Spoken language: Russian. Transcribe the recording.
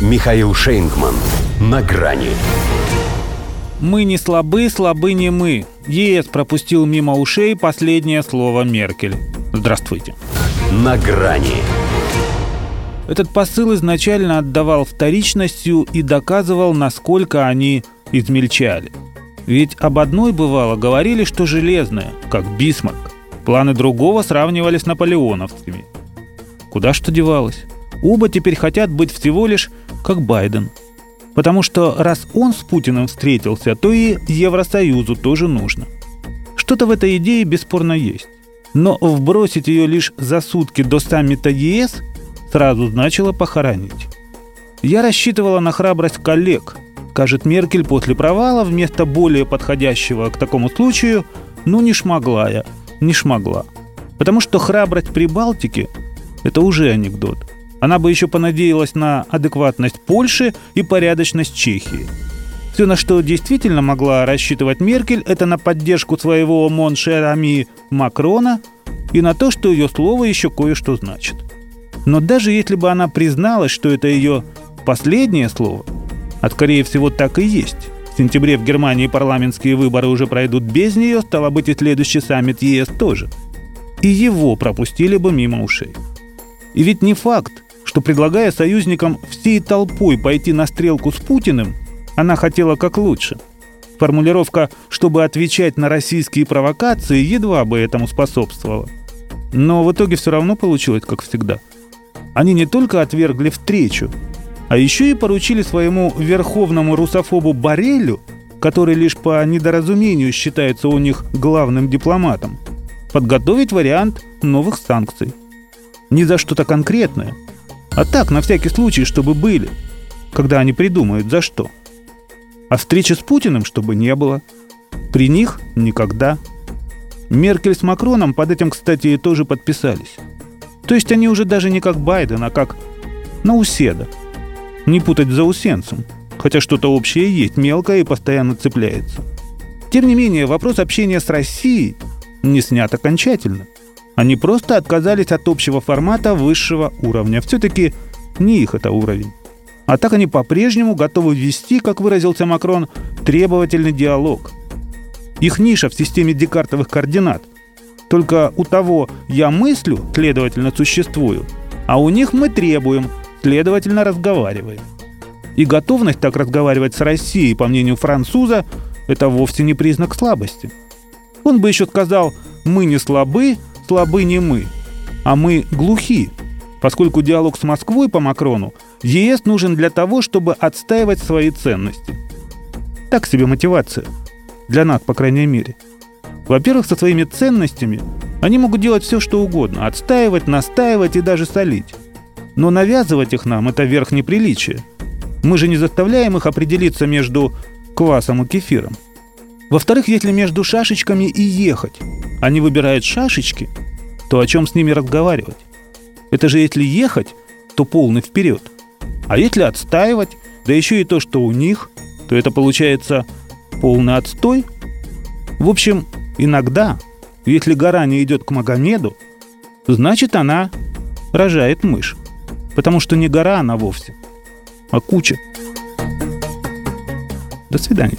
Михаил Шейнгман. На грани. Мы не слабы, слабы не мы. ЕС пропустил мимо ушей последнее слово Меркель. Здравствуйте. На грани. Этот посыл изначально отдавал вторичностью и доказывал, насколько они измельчали. Ведь об одной бывало говорили, что железная, как Бисмарк. Планы другого сравнивали с наполеоновскими. Куда что девалось? Оба теперь хотят быть всего лишь как Байден. Потому что раз он с Путиным встретился, то и Евросоюзу тоже нужно. Что-то в этой идее бесспорно есть. Но вбросить ее лишь за сутки до саммита ЕС сразу значило похоронить. Я рассчитывала на храбрость коллег. Скажет Меркель после провала, вместо более подходящего к такому случаю, ну не шмогла я, не шмогла. Потому что храбрость при Балтике – это уже анекдот. Она бы еще понадеялась на адекватность Польши и порядочность Чехии. Все, на что действительно могла рассчитывать Меркель, это на поддержку своего Моншерами Макрона и на то, что ее слово еще кое-что значит. Но даже если бы она призналась, что это ее последнее слово, а скорее всего так и есть, в сентябре в Германии парламентские выборы уже пройдут без нее, стало быть и следующий саммит ЕС тоже. И его пропустили бы мимо ушей. И ведь не факт, что предлагая союзникам всей толпой пойти на стрелку с Путиным, она хотела как лучше. Формулировка «чтобы отвечать на российские провокации» едва бы этому способствовала. Но в итоге все равно получилось, как всегда. Они не только отвергли встречу, а еще и поручили своему верховному русофобу Барелю, который лишь по недоразумению считается у них главным дипломатом, подготовить вариант новых санкций. Не за что-то конкретное – а так, на всякий случай, чтобы были, когда они придумают, за что. А встречи с Путиным, чтобы не было. При них никогда. Меркель с Макроном под этим, кстати, тоже подписались. То есть они уже даже не как Байден, а как Науседа. Не путать за заусенцем, хотя что-то общее есть, мелкое и постоянно цепляется. Тем не менее, вопрос общения с Россией не снят окончательно – они просто отказались от общего формата высшего уровня. Все-таки не их это уровень. А так они по-прежнему готовы вести, как выразился Макрон, требовательный диалог. Их ниша в системе декартовых координат. Только у того я мыслю, следовательно, существую, а у них мы требуем, следовательно, разговариваем. И готовность так разговаривать с Россией, по мнению француза, это вовсе не признак слабости. Он бы еще сказал «мы не слабы, слабы не мы, а мы глухи, поскольку диалог с Москвой по Макрону ЕС нужен для того, чтобы отстаивать свои ценности. Так себе мотивация. Для нас, по крайней мере. Во-первых, со своими ценностями они могут делать все, что угодно. Отстаивать, настаивать и даже солить. Но навязывать их нам – это верх неприличия. Мы же не заставляем их определиться между квасом и кефиром. Во-вторых, если между шашечками и ехать, они выбирают шашечки, то о чем с ними разговаривать? Это же если ехать, то полный вперед. А если отстаивать, да еще и то, что у них, то это получается полный отстой. В общем, иногда, если гора не идет к Магомеду, значит она рожает мышь. Потому что не гора она вовсе, а куча. До свидания.